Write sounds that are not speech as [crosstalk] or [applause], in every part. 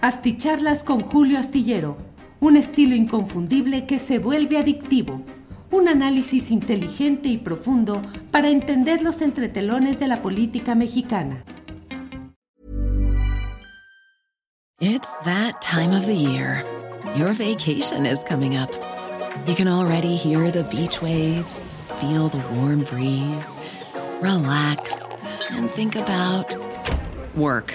Asticharlas con Julio Astillero, un estilo inconfundible que se vuelve adictivo. Un análisis inteligente y profundo para entender los entretelones de la política mexicana. It's that time of the year. Your vacation is coming up. You can already hear the beach waves, feel the warm breeze, relax, and think about work.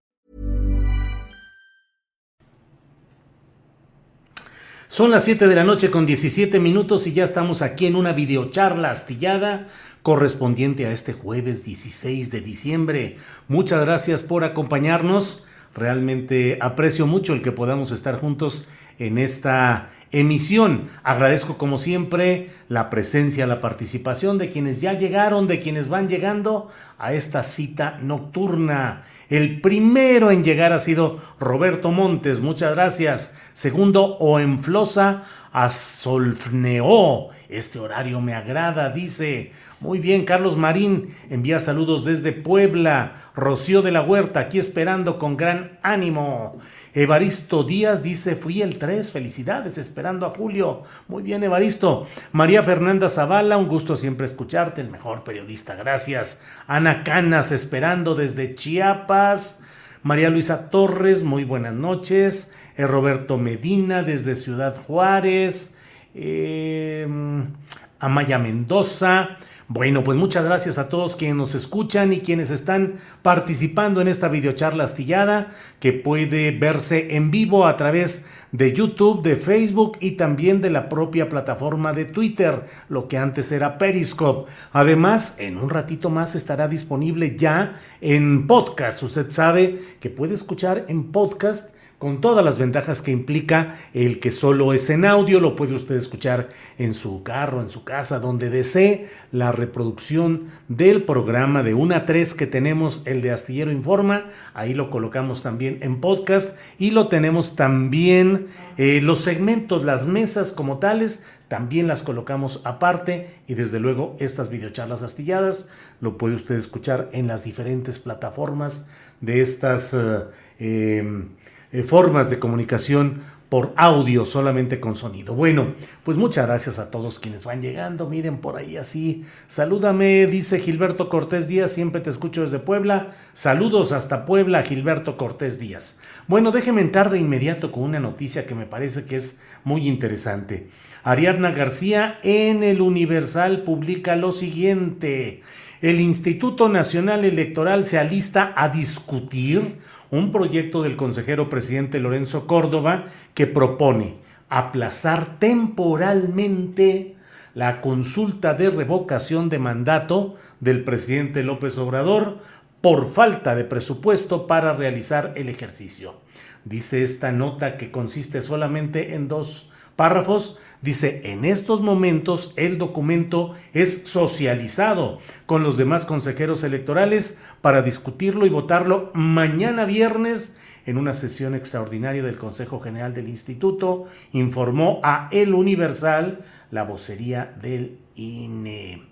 Son las 7 de la noche con 17 minutos y ya estamos aquí en una videocharla astillada correspondiente a este jueves 16 de diciembre. Muchas gracias por acompañarnos. Realmente aprecio mucho el que podamos estar juntos en esta emisión. Agradezco como siempre la presencia, la participación de quienes ya llegaron, de quienes van llegando a esta cita nocturna. El primero en llegar ha sido Roberto Montes, muchas gracias. Segundo, Oenflosa Asolfneo. Este horario me agrada, dice. Muy bien, Carlos Marín envía saludos desde Puebla. Rocío de la Huerta, aquí esperando con gran ánimo. Evaristo Díaz dice, fui el 3, felicidades, esperando a Julio. Muy bien, Evaristo. María Fernanda Zavala, un gusto siempre escucharte, el mejor periodista, gracias. Ana Canas, esperando desde Chiapas. María Luisa Torres, muy buenas noches. Eh, Roberto Medina, desde Ciudad Juárez. Eh, Amaya Mendoza. Bueno, pues muchas gracias a todos quienes nos escuchan y quienes están participando en esta videocharla astillada que puede verse en vivo a través de YouTube, de Facebook y también de la propia plataforma de Twitter, lo que antes era Periscope. Además, en un ratito más estará disponible ya en podcast. Usted sabe que puede escuchar en podcast con todas las ventajas que implica el que solo es en audio, lo puede usted escuchar en su carro, en su casa, donde desee la reproducción del programa de 1 a 3 que tenemos, el de Astillero Informa, ahí lo colocamos también en podcast y lo tenemos también, eh, los segmentos, las mesas como tales, también las colocamos aparte y desde luego estas videocharlas astilladas lo puede usted escuchar en las diferentes plataformas de estas... eh, eh, eh, formas de comunicación por audio, solamente con sonido. Bueno, pues muchas gracias a todos quienes van llegando. Miren por ahí así. Salúdame, dice Gilberto Cortés Díaz, siempre te escucho desde Puebla. Saludos hasta Puebla, Gilberto Cortés Díaz. Bueno, déjeme entrar de inmediato con una noticia que me parece que es muy interesante. Ariadna García en el Universal publica lo siguiente. El Instituto Nacional Electoral se alista a discutir un proyecto del consejero presidente Lorenzo Córdoba que propone aplazar temporalmente la consulta de revocación de mandato del presidente López Obrador por falta de presupuesto para realizar el ejercicio. Dice esta nota que consiste solamente en dos párrafos, dice, en estos momentos el documento es socializado con los demás consejeros electorales para discutirlo y votarlo mañana viernes en una sesión extraordinaria del Consejo General del Instituto, informó a El Universal la vocería del INE.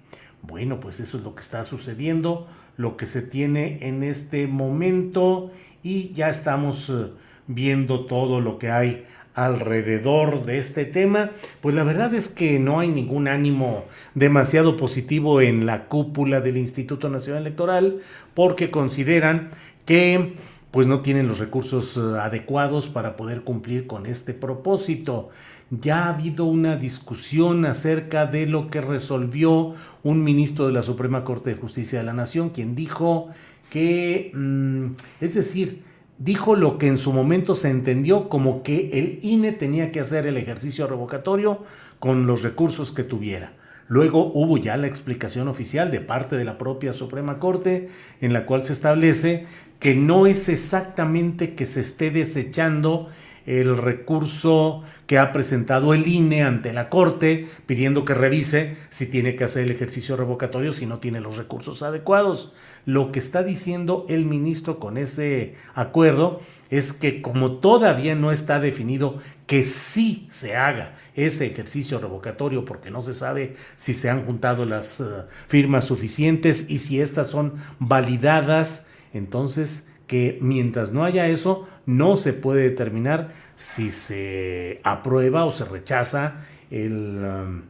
Bueno, pues eso es lo que está sucediendo, lo que se tiene en este momento y ya estamos eh, viendo todo lo que hay alrededor de este tema, pues la verdad es que no hay ningún ánimo demasiado positivo en la cúpula del Instituto Nacional Electoral porque consideran que pues no tienen los recursos eh, adecuados para poder cumplir con este propósito. Ya ha habido una discusión acerca de lo que resolvió un ministro de la Suprema Corte de Justicia de la Nación, quien dijo que, mm, es decir, dijo lo que en su momento se entendió como que el INE tenía que hacer el ejercicio revocatorio con los recursos que tuviera. Luego hubo ya la explicación oficial de parte de la propia Suprema Corte en la cual se establece que no es exactamente que se esté desechando el recurso que ha presentado el INE ante la Corte pidiendo que revise si tiene que hacer el ejercicio revocatorio si no tiene los recursos adecuados. Lo que está diciendo el ministro con ese acuerdo es que como todavía no está definido que sí se haga ese ejercicio revocatorio porque no se sabe si se han juntado las uh, firmas suficientes y si estas son validadas, entonces que mientras no haya eso, no se puede determinar si se aprueba o se rechaza um,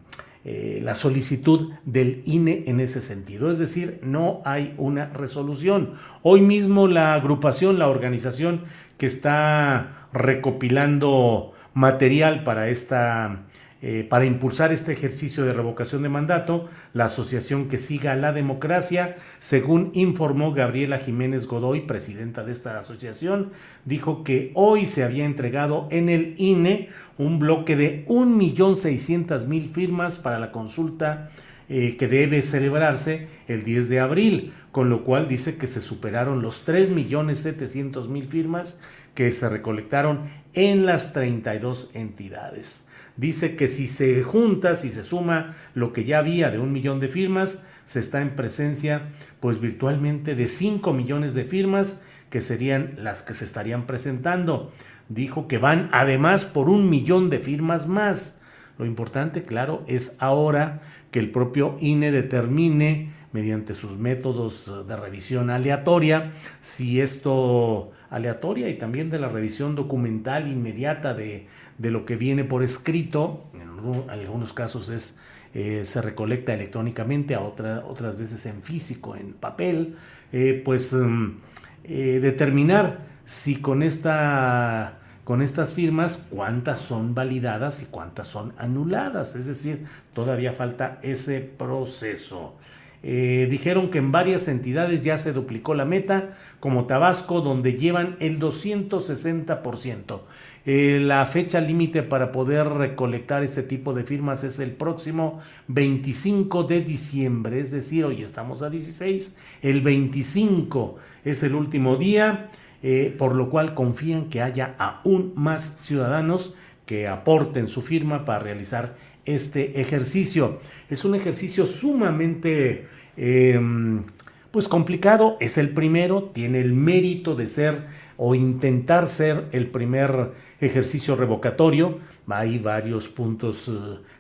eh, la solicitud del INE en ese sentido. Es decir, no hay una resolución. Hoy mismo la agrupación, la organización que está recopilando material para esta eh, para impulsar este ejercicio de revocación de mandato, la asociación que siga la democracia, según informó Gabriela Jiménez Godoy, presidenta de esta asociación, dijo que hoy se había entregado en el INE un bloque de 1.600.000 firmas para la consulta eh, que debe celebrarse el 10 de abril, con lo cual dice que se superaron los 3.700.000 firmas que se recolectaron en las 32 entidades dice que si se junta, si se suma lo que ya había de un millón de firmas, se está en presencia pues virtualmente de 5 millones de firmas que serían las que se estarían presentando. Dijo que van además por un millón de firmas más. Lo importante, claro, es ahora que el propio INE determine mediante sus métodos de revisión aleatoria si esto aleatoria y también de la revisión documental inmediata de, lo que viene por escrito, en algunos casos es, eh, se recolecta electrónicamente, a otras veces en físico, en papel, eh, pues mm, eh, determinar si con, esta, con estas firmas cuántas son validadas y cuántas son anuladas, es decir, todavía falta ese proceso. Eh, dijeron que en varias entidades ya se duplicó la meta, como Tabasco, donde llevan el 260%. Eh, la fecha límite para poder recolectar este tipo de firmas es el próximo 25 de diciembre, es decir, hoy estamos a 16, el 25 es el último día, eh, por lo cual confían que haya aún más ciudadanos que aporten su firma para realizar este ejercicio. Es un ejercicio sumamente em, pues complicado, es el primero, tiene el mérito de ser o intentar ser el primer ejercicio revocatorio. Hay varios puntos eh,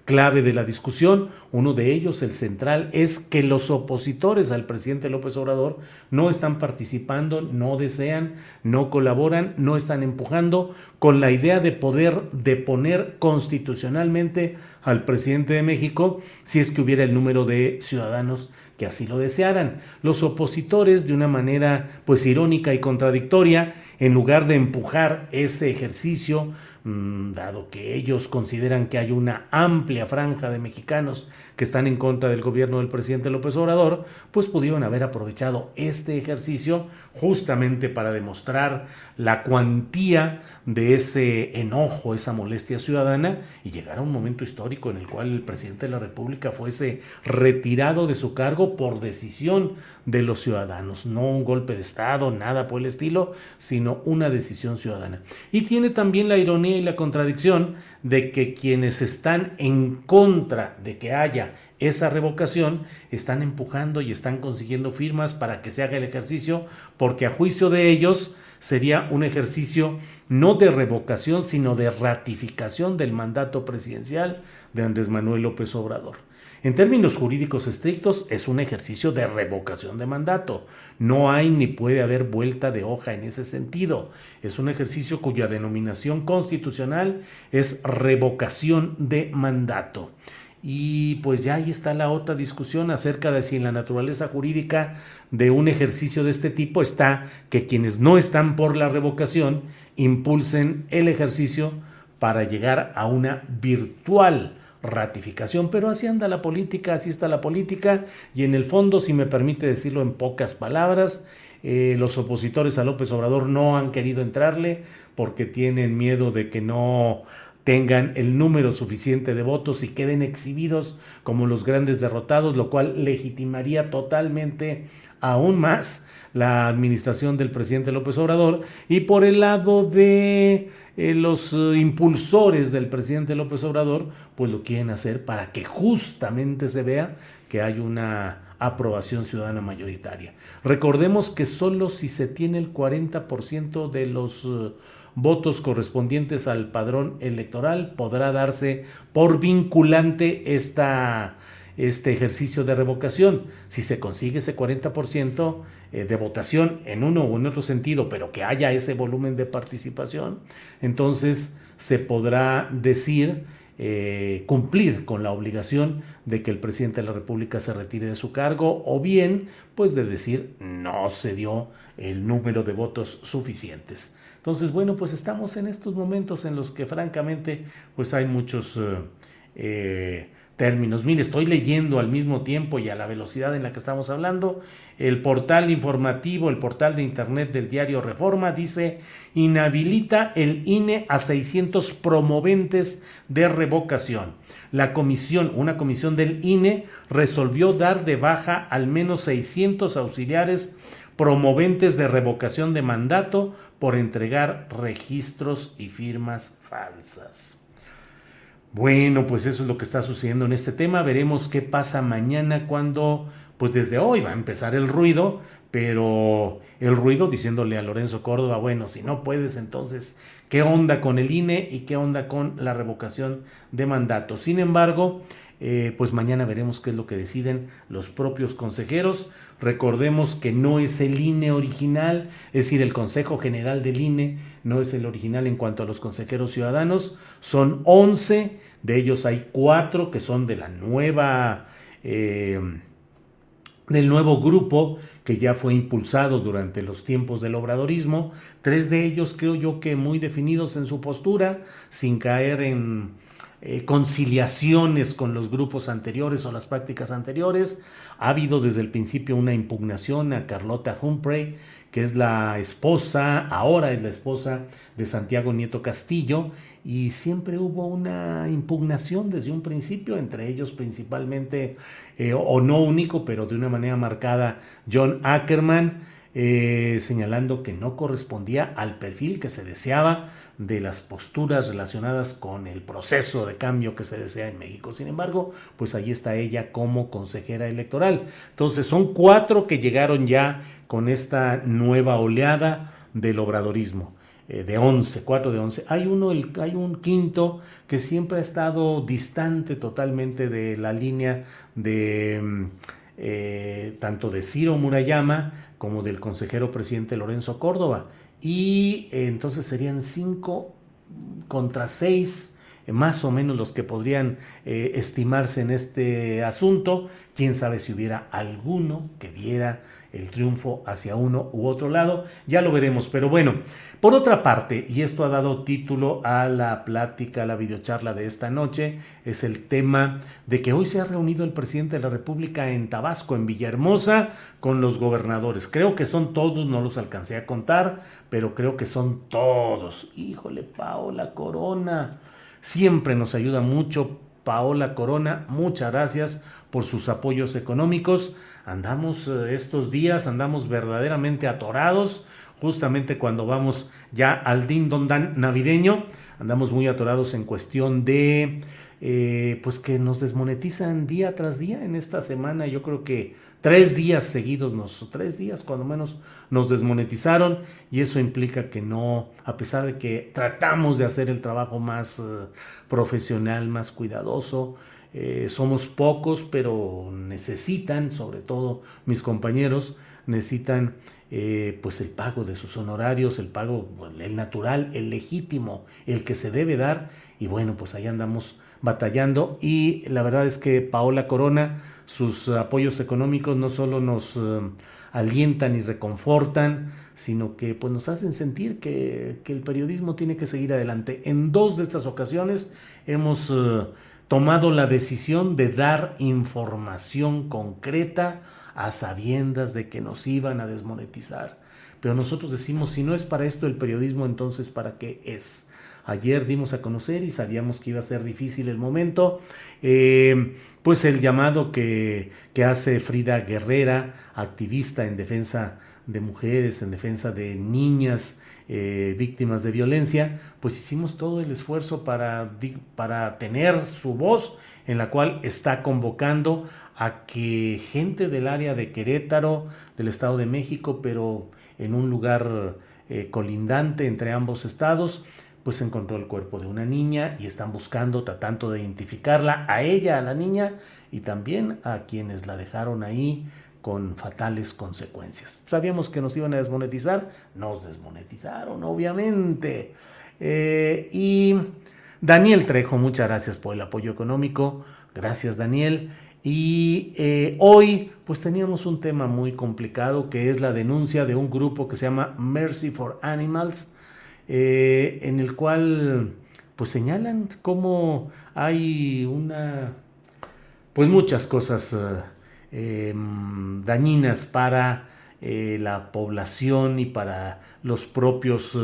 clave de la discusión. Uno de ellos, el central, es que los opositores al presidente López Obrador no están participando, no desean, no colaboran, no están empujando con la idea de poder deponer constitucionalmente al presidente de México si es que hubiera el número de ciudadanos que así lo desearan. Los opositores, de una manera pues irónica y contradictoria, en lugar de empujar ese ejercicio, dado que ellos consideran que hay una amplia franja de mexicanos que están en contra del gobierno del presidente López Obrador, pues pudieron haber aprovechado este ejercicio justamente para demostrar la cuantía de ese enojo, esa molestia ciudadana y llegar a un momento histórico en el cual el presidente de la República fuese retirado de su cargo por decisión de los ciudadanos, no un golpe de Estado, nada por el estilo, sino una decisión ciudadana. Y tiene también la ironía y la contradicción de que quienes están en contra de que haya esa revocación están empujando y están consiguiendo firmas para que se haga el ejercicio, porque a juicio de ellos sería un ejercicio no de revocación, sino de ratificación del mandato presidencial de Andrés Manuel López Obrador. En términos jurídicos estrictos, es un ejercicio de revocación de mandato. No hay ni puede haber vuelta de hoja en ese sentido. Es un ejercicio cuya denominación constitucional es revocación de mandato. Y pues ya ahí está la otra discusión acerca de si en la naturaleza jurídica de un ejercicio de este tipo está que quienes no están por la revocación impulsen el ejercicio para llegar a una virtual ratificación, pero así anda la política, así está la política y en el fondo, si me permite decirlo en pocas palabras, eh, los opositores a López Obrador no han querido entrarle porque tienen miedo de que no tengan el número suficiente de votos y queden exhibidos como los grandes derrotados, lo cual legitimaría totalmente aún más la administración del presidente López Obrador. Y por el lado de eh, los eh, impulsores del presidente López Obrador, pues lo quieren hacer para que justamente se vea que hay una aprobación ciudadana mayoritaria. Recordemos que solo si se tiene el 40% de los eh, votos correspondientes al padrón electoral podrá darse por vinculante esta, este ejercicio de revocación. Si se consigue ese 40% eh, de votación en uno o en otro sentido, pero que haya ese volumen de participación, entonces se podrá decir eh, cumplir con la obligación de que el presidente de la República se retire de su cargo o bien pues de decir no se dio el número de votos suficientes. Entonces, bueno, pues estamos en estos momentos en los que francamente pues hay muchos eh, términos. Mire, estoy leyendo al mismo tiempo y a la velocidad en la que estamos hablando. El portal informativo, el portal de internet del diario Reforma dice, inhabilita el INE a 600 promoventes de revocación. La comisión, una comisión del INE, resolvió dar de baja al menos 600 auxiliares promoventes de revocación de mandato por entregar registros y firmas falsas. Bueno, pues eso es lo que está sucediendo en este tema. Veremos qué pasa mañana cuando, pues desde hoy va a empezar el ruido, pero el ruido diciéndole a Lorenzo Córdoba, bueno, si no puedes, entonces, ¿qué onda con el INE y qué onda con la revocación de mandato? Sin embargo, eh, pues mañana veremos qué es lo que deciden los propios consejeros. Recordemos que no es el INE original, es decir, el Consejo General del INE no es el original en cuanto a los consejeros ciudadanos. Son 11, de ellos hay 4 que son de la nueva, eh, del nuevo grupo que ya fue impulsado durante los tiempos del obradorismo. Tres de ellos creo yo que muy definidos en su postura, sin caer en eh, conciliaciones con los grupos anteriores o las prácticas anteriores. Ha habido desde el principio una impugnación a Carlota Humphrey, que es la esposa, ahora es la esposa de Santiago Nieto Castillo, y siempre hubo una impugnación desde un principio, entre ellos principalmente, eh, o no único, pero de una manera marcada, John Ackerman, eh, señalando que no correspondía al perfil que se deseaba de las posturas relacionadas con el proceso de cambio que se desea en México. Sin embargo, pues ahí está ella como consejera electoral. Entonces son cuatro que llegaron ya con esta nueva oleada del obradorismo. Eh, de 11, cuatro de 11. Hay uno, el, hay un quinto que siempre ha estado distante totalmente de la línea de mm, eh, tanto de Ciro Murayama como del consejero presidente Lorenzo Córdoba y eh, entonces serían cinco contra seis eh, más o menos los que podrían eh, estimarse en este asunto. Quién sabe si hubiera alguno que diera el triunfo hacia uno u otro lado, ya lo veremos. Pero bueno, por otra parte, y esto ha dado título a la plática, a la videocharla de esta noche, es el tema de que hoy se ha reunido el presidente de la República en Tabasco, en Villahermosa, con los gobernadores. Creo que son todos, no los alcancé a contar, pero creo que son todos. Híjole, Paola Corona, siempre nos ayuda mucho. Paola Corona, muchas gracias por sus apoyos económicos. Andamos eh, estos días, andamos verdaderamente atorados justamente cuando vamos ya al din don dan navideño, andamos muy atorados en cuestión de eh, pues que nos desmonetizan día tras día en esta semana. Yo creo que tres días seguidos, nos, tres días cuando menos nos desmonetizaron y eso implica que no, a pesar de que tratamos de hacer el trabajo más eh, profesional, más cuidadoso, eh, somos pocos, pero necesitan, sobre todo mis compañeros, necesitan eh, pues el pago de sus honorarios, el pago, el natural, el legítimo, el que se debe dar. Y bueno, pues ahí andamos batallando. Y la verdad es que Paola Corona, sus apoyos económicos no solo nos eh, alientan y reconfortan, sino que pues nos hacen sentir que, el periodismo tiene que seguir adelante. En dos de estas ocasiones hemos eh, tomado la decisión de dar información concreta, a sabiendas de que nos iban a desmonetizar. Pero nosotros decimos, si no es para esto el periodismo, entonces ¿para qué es? Ayer dimos a conocer y sabíamos que iba a ser difícil el momento. Eh, pues el llamado que, que hace Frida Guerrera, activista en defensa de mujeres, en defensa de niñas eh, víctimas de violencia, pues hicimos todo el esfuerzo para, para tener su voz en la cual está convocando a que gente del área de Querétaro, del Estado de México, pero en un lugar eh, colindante entre ambos estados, pues encontró el cuerpo de una niña y están buscando, tratando de identificarla, a ella, a la niña, y también a quienes la dejaron ahí con fatales consecuencias. Sabíamos que nos iban a desmonetizar, nos desmonetizaron, obviamente. Eh, y Daniel Trejo, muchas gracias por el apoyo económico. Gracias, Daniel. Y eh, hoy, pues teníamos un tema muy complicado que es la denuncia de un grupo que se llama Mercy for Animals, eh, en el cual, pues señalan cómo hay una, pues muchas cosas Em, dañinas para eh, la población y para los propios,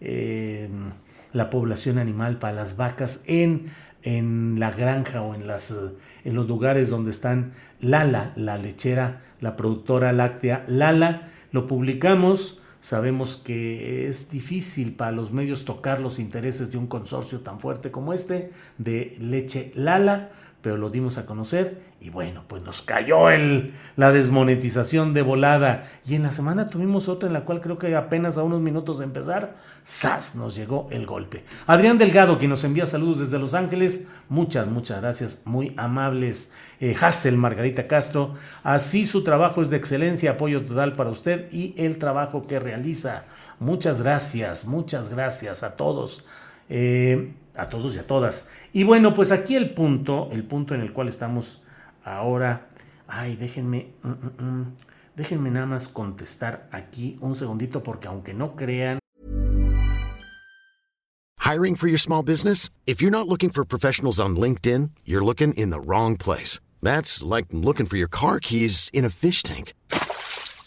eh, em, la población animal, para las vacas en, en la granja o en, las, en los lugares donde están Lala, la lechera, la productora láctea Lala. Lo publicamos. Sabemos que es difícil para los medios tocar los intereses de un consorcio tan fuerte como este de leche Lala pero lo dimos a conocer y bueno, pues nos cayó el, la desmonetización de volada. Y en la semana tuvimos otra en la cual creo que apenas a unos minutos de empezar, ¡zas! nos llegó el golpe. Adrián Delgado, quien nos envía saludos desde Los Ángeles, muchas, muchas gracias, muy amables. Eh, Hassel Margarita Castro, así su trabajo es de excelencia, apoyo total para usted y el trabajo que realiza. Muchas gracias, muchas gracias a todos. Eh, a todos y a todas. Y bueno, pues aquí el punto, el punto en el cual estamos ahora. Ay, déjenme, mm, mm, mm, déjenme nada más contestar aquí un segundito porque aunque no crean. Hiring for your small business? If you're not looking for professionals on LinkedIn, you're looking in the wrong place. That's like looking for your car keys in a fish tank.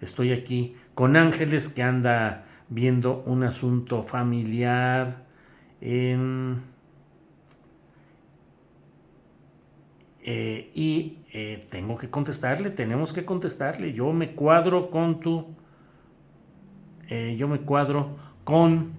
Estoy aquí con Ángeles que anda viendo un asunto familiar. Eh, y eh, tengo que contestarle, tenemos que contestarle. Yo me cuadro con tu, eh, yo me cuadro con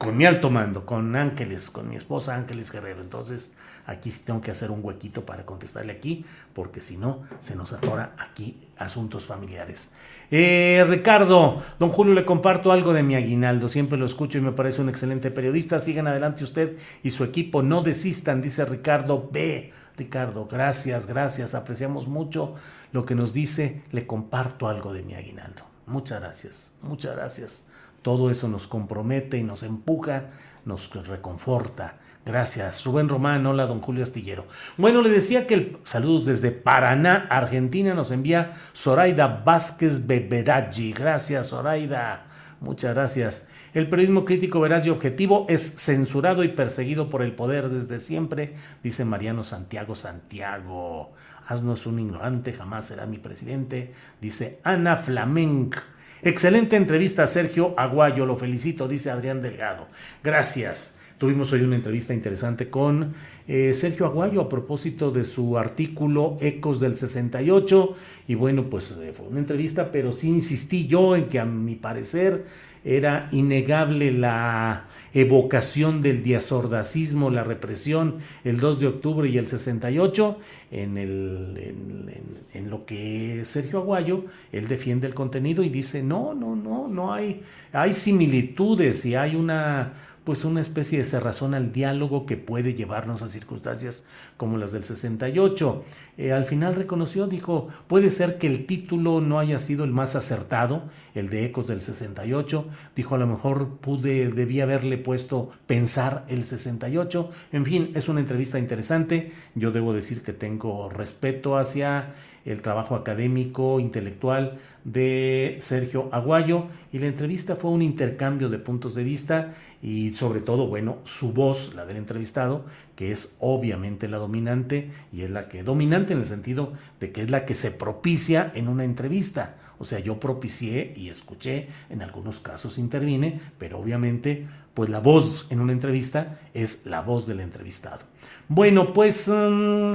con mi alto mando, con Ángeles, con mi esposa Ángeles Guerrero. Entonces, aquí sí tengo que hacer un huequito para contestarle aquí, porque si no, se nos atora aquí asuntos familiares. Eh, Ricardo, don Julio, le comparto algo de mi aguinaldo. Siempre lo escucho y me parece un excelente periodista. Sigan adelante usted y su equipo. No desistan, dice Ricardo B. Ricardo, gracias, gracias. Apreciamos mucho lo que nos dice. Le comparto algo de mi aguinaldo. Muchas gracias, muchas gracias. Todo eso nos compromete y nos empuja, nos reconforta. Gracias. Rubén Román, hola, don Julio Astillero. Bueno, le decía que el saludos desde Paraná, Argentina, nos envía Zoraida Vázquez Beberaggi. Gracias, Zoraida. Muchas gracias. El periodismo crítico veraz y objetivo es censurado y perseguido por el poder desde siempre, dice Mariano Santiago Santiago. Asno es un ignorante, jamás será mi presidente, dice Ana Flamenc. Excelente entrevista, Sergio Aguayo, lo felicito, dice Adrián Delgado. Gracias. Tuvimos hoy una entrevista interesante con eh, Sergio Aguayo a propósito de su artículo Ecos del 68. Y bueno, pues eh, fue una entrevista, pero sí insistí yo en que a mi parecer era innegable la evocación del diazordacismo, la represión, el 2 de octubre y el 68, en, en, lo que Sergio Aguayo, él defiende el contenido y dice, no, no, no, no hay, hay similitudes y hay una pues una especie de cerrazón al diálogo que puede llevarnos a circunstancias como las del 68. Eh, al final reconoció, dijo, puede ser que el título no haya sido el más acertado, el de Ecos del 68, dijo, a lo mejor pude, debía haberle puesto pensar el 68, en fin, es una entrevista interesante, yo debo decir que tengo respeto hacia el trabajo académico, intelectual de Sergio Aguayo y la entrevista fue un intercambio de puntos de vista y sobre todo, bueno, su voz, la del entrevistado, que es obviamente la dominante y es la que dominante en el sentido de que es la que se propicia en una entrevista. O sea, yo propicié y escuché, en algunos casos intervine, pero obviamente, pues la voz en una entrevista es la voz del entrevistado. Bueno, pues, mm,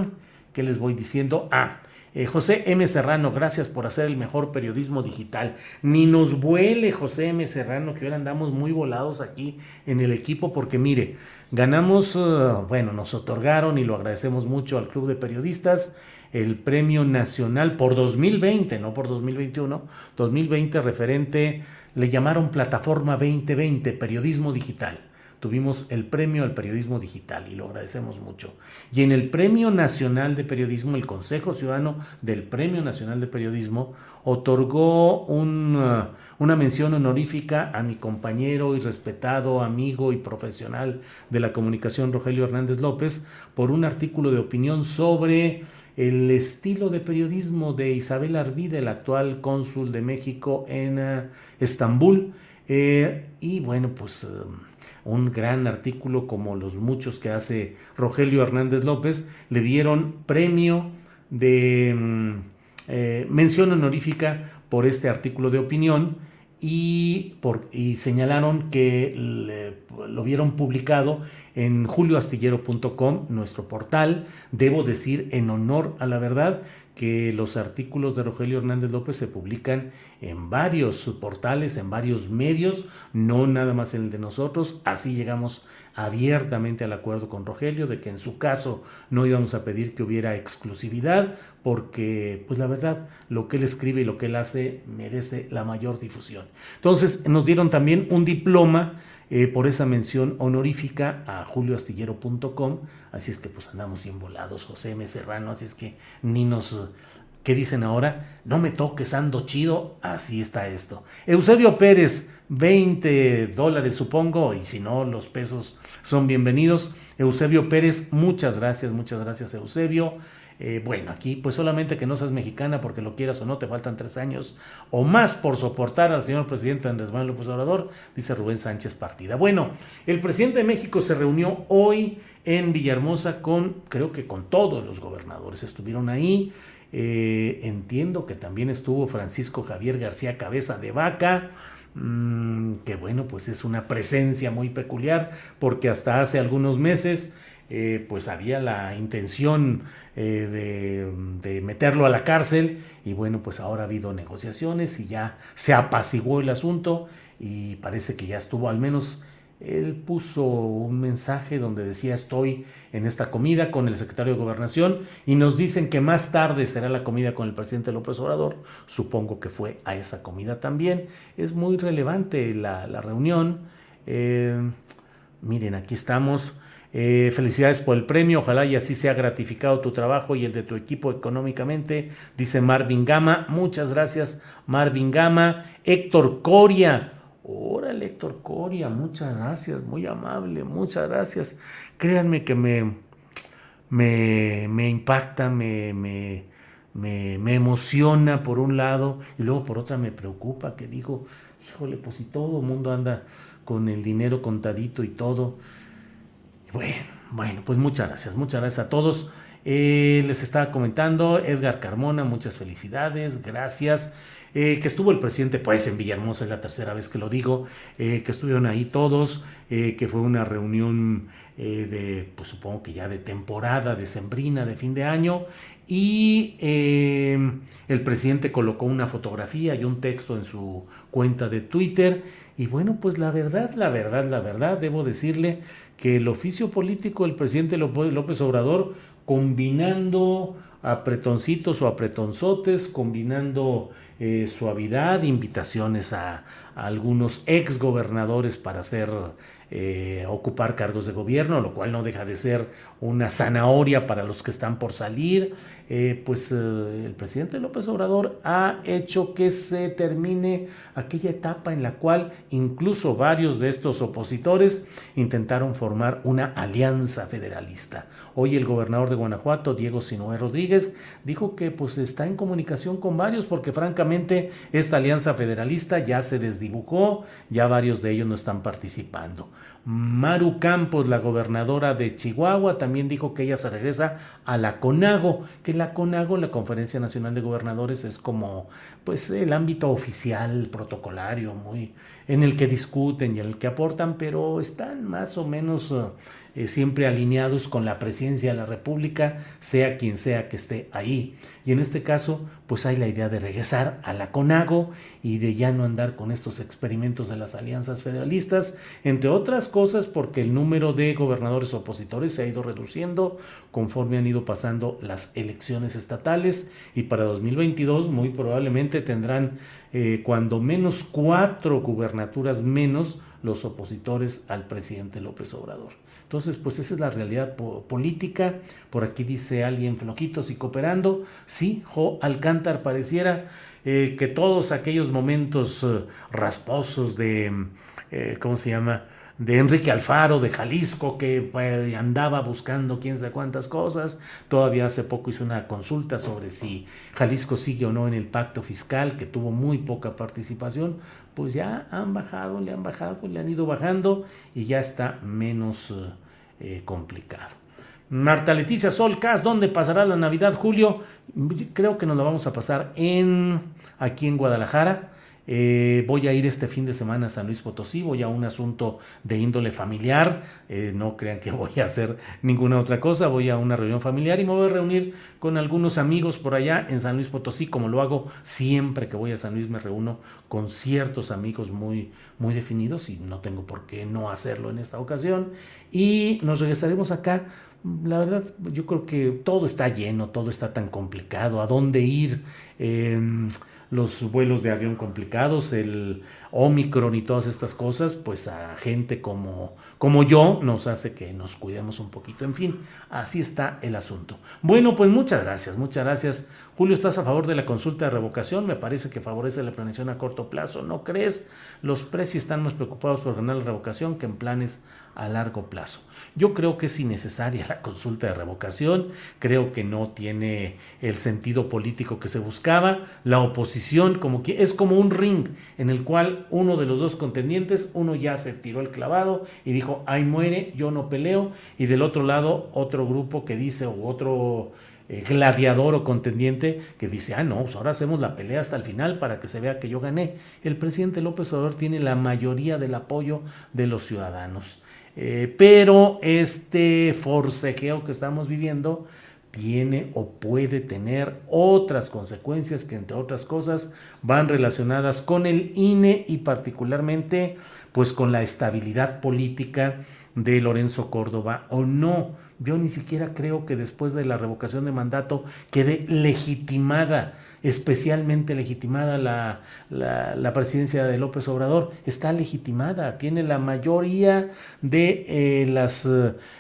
¿qué les voy diciendo? Ah, eh, José M. Serrano, gracias por hacer el mejor periodismo digital. Ni nos vuele José M. Serrano, que ahora andamos muy volados aquí en el equipo, porque mire, ganamos, eh, bueno, nos otorgaron y lo agradecemos mucho al Club de Periodistas el Premio Nacional por 2020, no por 2021, 2020 referente, le llamaron Plataforma 2020, Periodismo Digital tuvimos el premio al periodismo digital y lo agradecemos mucho. Y en el Premio Nacional de Periodismo, el Consejo Ciudadano del Premio Nacional de Periodismo otorgó uh, una mención honorífica a mi compañero y respetado amigo y profesional de la comunicación, Rogelio Hernández López, por un artículo de opinión sobre el estilo de periodismo de Isabel Arvide, el actual cónsul de México en uh, Estambul. Eh, y bueno, pues... Um, un gran artículo como los muchos que hace Rogelio Hernández López, le dieron premio de mm, eh, mención honorífica por este artículo de opinión y, por, y señalaron que lo vieron publicado en julioastillero.com, nuestro portal. Debo decir en honor a la verdad que los artículos de Rogelio Hernández López se publican en varios portales, en varios medios, no nada más en el de nosotros. Así llegamos abiertamente al acuerdo con Rogelio de que en su caso no íbamos a pedir que hubiera exclusividad, porque pues la verdad lo que él escribe y lo que él hace merece la mayor difusión. Entonces nos dieron también un diploma eh, por esa mención honorífica a julioastillero.com. Así es que pues andamos bien volados, José M. Serrano, así es que ni nos... ¿Qué dicen ahora? No me toques, ando chido. Así está esto. Eusebio Pérez, 20 dólares supongo, y si no, los pesos son bienvenidos. Eusebio Pérez, muchas gracias, muchas gracias Eusebio. Eh, bueno, aquí pues solamente que no seas mexicana porque lo quieras o no, te faltan tres años o más por soportar al señor presidente Andrés Manuel López Obrador, dice Rubén Sánchez Partida. Bueno, el presidente de México se reunió hoy en Villahermosa con, creo que con todos los gobernadores, estuvieron ahí. Eh, entiendo que también estuvo Francisco Javier García Cabeza de Vaca, mm, que bueno, pues es una presencia muy peculiar, porque hasta hace algunos meses eh, pues había la intención eh, de, meterlo a la cárcel y bueno, pues ahora ha habido negociaciones y ya se apaciguó el asunto y parece que ya estuvo al menos él puso un mensaje donde decía estoy en esta comida con el secretario de gobernación y nos dicen que más tarde será la comida con el presidente López Obrador. Supongo que fue a esa comida también. Es muy relevante la, reunión. Eh, miren, aquí estamos. Eh, felicidades por el premio, ojalá y así sea gratificado tu trabajo y el de tu equipo económicamente, dice Marvin Gama. Muchas gracias, Marvin Gama. Héctor Coria. Órale, Héctor Coria, muchas gracias, muy amable, muchas gracias. Créanme que me, me, impacta, me, me, me, emociona por un lado y luego por otra me preocupa, que digo, híjole, pues si todo el mundo anda con el dinero contadito y todo, bueno, bueno, pues muchas gracias, muchas gracias a todos. Eh, les estaba comentando, Edgar Carmona, muchas felicidades, gracias. eh, que estuvo el presidente pues en Villahermosa, es la tercera vez que lo digo, eh, que estuvieron ahí todos, que fue una reunión de, pues supongo que ya de temporada, de sembrina, de fin de año, y el presidente colocó una fotografía y un texto en su cuenta de Twitter, y bueno, pues la verdad, la verdad, la verdad, debo decirle que el oficio político del presidente López Obrador, combinando apretoncitos o apretonzotes, combinando eh, suavidad, invitaciones a, algunos ex gobernadores para ser eh, ocupar cargos de gobierno, lo cual no deja de ser una zanahoria para los que están por salir, eh, pues eh, el presidente López Obrador ha hecho que se termine aquella etapa en la cual incluso varios de estos opositores intentaron formar una alianza federalista. Hoy el gobernador de Guanajuato, Diego Sinoé Rodríguez, dijo que pues está en comunicación con varios porque francamente esta alianza federalista ya se desdibujó, ya varios de ellos no están participando. Maru Campos, la gobernadora de Chihuahua, también dijo que ella se regresa a la CONAGO, que la CONAGO, la Conferencia Nacional de Gobernadores, es como pues el ámbito oficial, protocolario, muy en el que discuten y en el que aportan, pero están más o menos eh, siempre alineados con la presidencia de la República, sea quien sea que esté ahí. Y en este caso, pues hay la idea de regresar a la CONAGO y de ya no andar con estos experimentos de las alianzas federalistas, entre otras cosas porque el número de gobernadores opositores se ha ido reduciendo conforme han ido pasando las elecciones estatales y para 2022 muy probablemente tendrán eh, cuando menos cuatro gubernaturas menos los opositores al presidente López Obrador. Entonces, pues esa es la realidad política. Por aquí dice alguien flojitos y cooperando. Sí, Jo Alcántar pareciera eh, que todos aquellos momentos eh, rasposos de, eh, ¿cómo se llama? de Enrique Alfaro, de Jalisco, que andaba buscando quién sabe cuántas cosas. Todavía hace poco hizo una consulta sobre si Jalisco sigue o no en el pacto fiscal, que tuvo muy poca participación pues ya han bajado, le han bajado, le han ido bajando y ya está menos eh, eh, complicado. Marta Leticia Solcas, ¿dónde pasará la Navidad, Julio? Creo que nos la vamos a pasar en aquí en Guadalajara. Eh, voy a ir este fin de semana a San Luis Potosí, voy a un asunto de índole familiar, eh, no crean que [laughs] voy a hacer ninguna otra cosa, voy a una reunión familiar y me voy a reunir con algunos amigos por allá en San Luis Potosí, como lo hago siempre que voy a San Luis, me reúno con ciertos amigos muy, muy definidos y no tengo por qué no hacerlo en esta ocasión. Y nos regresaremos acá la verdad, yo creo que todo está lleno, todo está tan complicado. ¿A dónde ir? Eh, los vuelos de avión complicados, el Omicron y todas estas cosas, pues a gente como, como yo nos hace que nos cuidemos un poquito. En fin, así está el asunto. Bueno, pues muchas gracias, muchas gracias. Julio, ¿estás a favor de la consulta de revocación? Me parece que favorece la planeación a corto plazo. ¿No crees? Los precios están más preocupados por ganar la revocación que en planes a largo plazo. Yo creo que es innecesaria la consulta de revocación, creo que no tiene el sentido político que se buscaba. La oposición como que es como un ring en el cual uno de los dos contendientes, uno ya se tiró el clavado y dijo, "Ahí muere, yo no peleo", y del otro lado otro grupo que dice o otro eh, gladiador o contendiente que dice, ah, no, pues ahora hacemos la pelea hasta el final para que se vea que yo gané. El presidente López Obrador tiene la mayoría del apoyo de los ciudadanos. Eh, pero este forcejeo que estamos viviendo tiene o puede tener otras consecuencias que entre otras cosas van relacionadas con el INE y particularmente pues con la estabilidad política de Lorenzo Córdoba o no. Yo ni siquiera creo que después de la revocación de mandato quede legitimada especialmente legitimada la, la, presidencia de López Obrador, está legitimada, tiene la mayoría de eh, las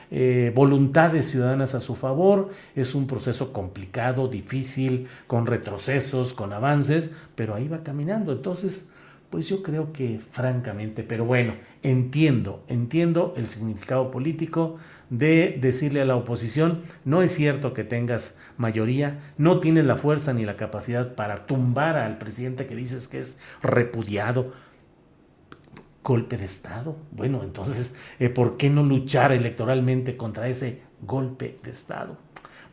eh, voluntades ciudadanas a su favor, es un proceso complicado, difícil, con retrocesos, con avances, pero ahí va caminando. Entonces, pues yo creo que francamente, pero bueno, entiendo, entiendo el significado político de decirle a la oposición, no es cierto que tengas mayoría, no tienes la fuerza ni la capacidad para tumbar al presidente que dices que es repudiado. Golpe de Estado. Bueno, entonces, eh, ¿por qué no luchar electoralmente contra ese golpe de Estado?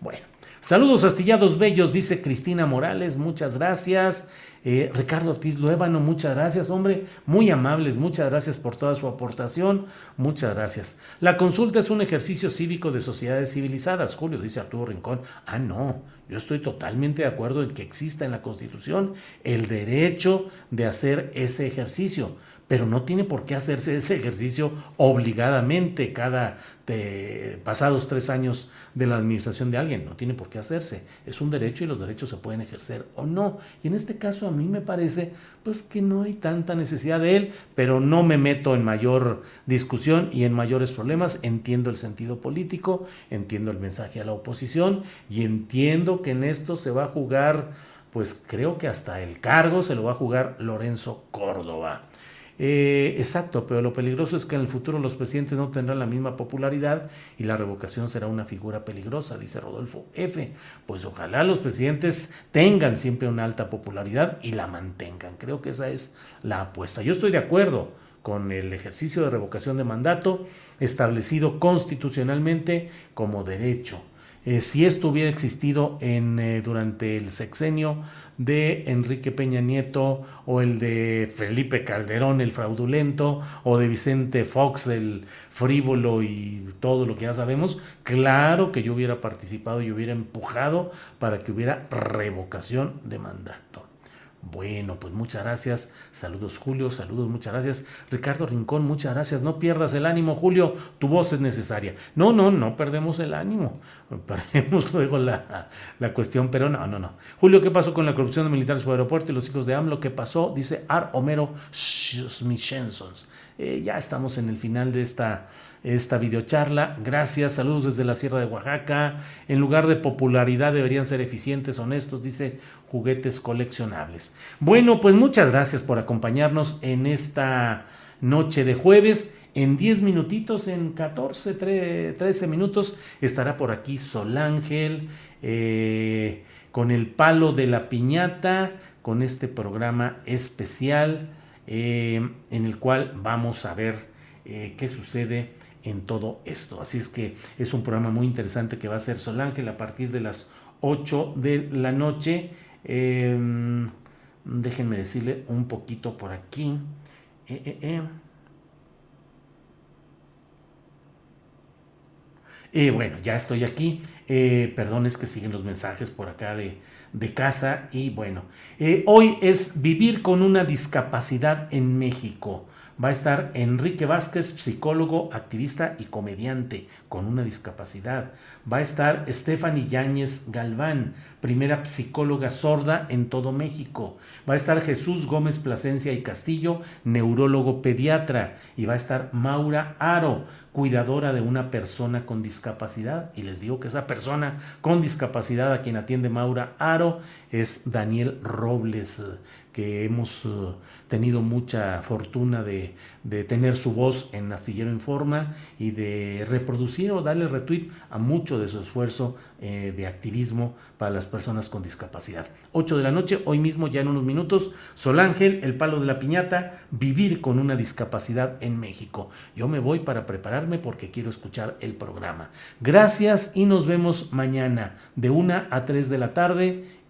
Bueno, saludos astillados bellos, dice Cristina Morales, muchas gracias. Eh, Ricardo Ortiz Luébano, muchas gracias, hombre, muy amables, muchas gracias por toda su aportación, muchas gracias. La consulta es un ejercicio cívico de sociedades civilizadas, Julio, dice Arturo Rincón. Ah, no, yo estoy totalmente de acuerdo en que exista en la Constitución el derecho de hacer ese ejercicio pero no tiene por qué hacerse ese ejercicio obligadamente cada pasados tres años de la administración de alguien. No tiene por qué hacerse. Es un derecho y los derechos se pueden ejercer o no. Y en este caso a mí me parece pues que no hay tanta necesidad de él, pero no me meto en mayor discusión y en mayores problemas. Entiendo el sentido político, entiendo el mensaje a la oposición y entiendo que en esto se va a jugar, pues creo que hasta el cargo se lo va a jugar Lorenzo Córdoba. Eh, exacto, pero lo peligroso es que en el futuro los presidentes no tendrán la misma popularidad y la revocación será una figura peligrosa, dice Rodolfo F. Pues ojalá los presidentes tengan siempre una alta popularidad y la mantengan. Creo que esa es la apuesta. Yo estoy de acuerdo con el ejercicio de revocación de mandato establecido constitucionalmente como derecho. Eh, si esto hubiera existido en, eh, durante el sexenio de Enrique Peña Nieto o el de Felipe Calderón el fraudulento o de Vicente Fox el frívolo y todo lo que ya sabemos, claro que yo hubiera participado y hubiera empujado para que hubiera revocación de mandato. Bueno, pues muchas gracias. Saludos Julio, saludos, muchas gracias. Ricardo Rincón, muchas gracias. No pierdas el ánimo, Julio, tu voz es necesaria. No, no, no perdemos el ánimo. [laughs] Perdemos luego la, la cuestión, pero no, no, no. Julio, ¿qué pasó con la corrupción de militares por aeropuerto y los hijos de AMLO? ¿Qué pasó? Dice Ar Homero Schmichensons. Eh, ya estamos en el final de esta esta videocharla. Gracias, saludos desde la Sierra de Oaxaca. En lugar de popularidad deberían ser eficientes, honestos, dice juguetes coleccionables. Bueno, pues muchas gracias por acompañarnos en esta noche de jueves. En 10 minutitos, en 14, 13 minutos, estará por aquí Sol Ángel eh, con el palo de la piñata, con este programa especial eh, en el cual vamos a ver eh, qué sucede en todo esto. Así es que es un programa muy interesante que va a ser Sol Ángel a partir de las 8 de la noche. Em, déjenme decirle un poquito por aquí. Eh, eh, eh. eh bueno, ya estoy aquí. perdón, es que siguen los mensajes por acá de, de casa. Y bueno, hoy es vivir con una discapacidad en México va a estar Enrique Vázquez, psicólogo, activista y comediante con una discapacidad. Va a estar Stephanie Yáñez Galván, primera psicóloga sorda en todo México. Va a estar Jesús Gómez Plasencia y Castillo, neurólogo pediatra. Y va a estar Maura Aro, cuidadora de una persona con discapacidad. Y les digo que esa persona con discapacidad a quien atiende Maura Aro es Daniel Robles, que hemos... Uh, tenido mucha fortuna de, tener su voz en Astillero Informa y de reproducir o darle retweet a mucho de su esfuerzo eh, de activismo para las personas con discapacidad. 8 de la noche, hoy mismo ya en unos minutos, Sol Ángel, El Palo de la Piñata, Vivir con una discapacidad en México. Yo me voy para prepararme porque quiero escuchar el programa. Gracias y nos vemos mañana de 1 a 3 de la tarde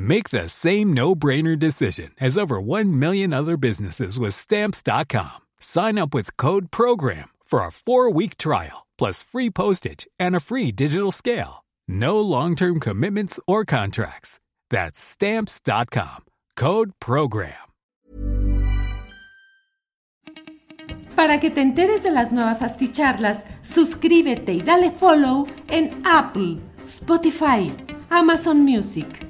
Make the same no-brainer decision as over 1 million other businesses with stamps.com. Sign up with code program for a 4-week trial plus free postage and a free digital scale. No long-term commitments or contracts. That's stamps.com. Code Program. Para que te enteres de las nuevas asticharlas, suscríbete y dale follow en Apple Spotify, Amazon Music,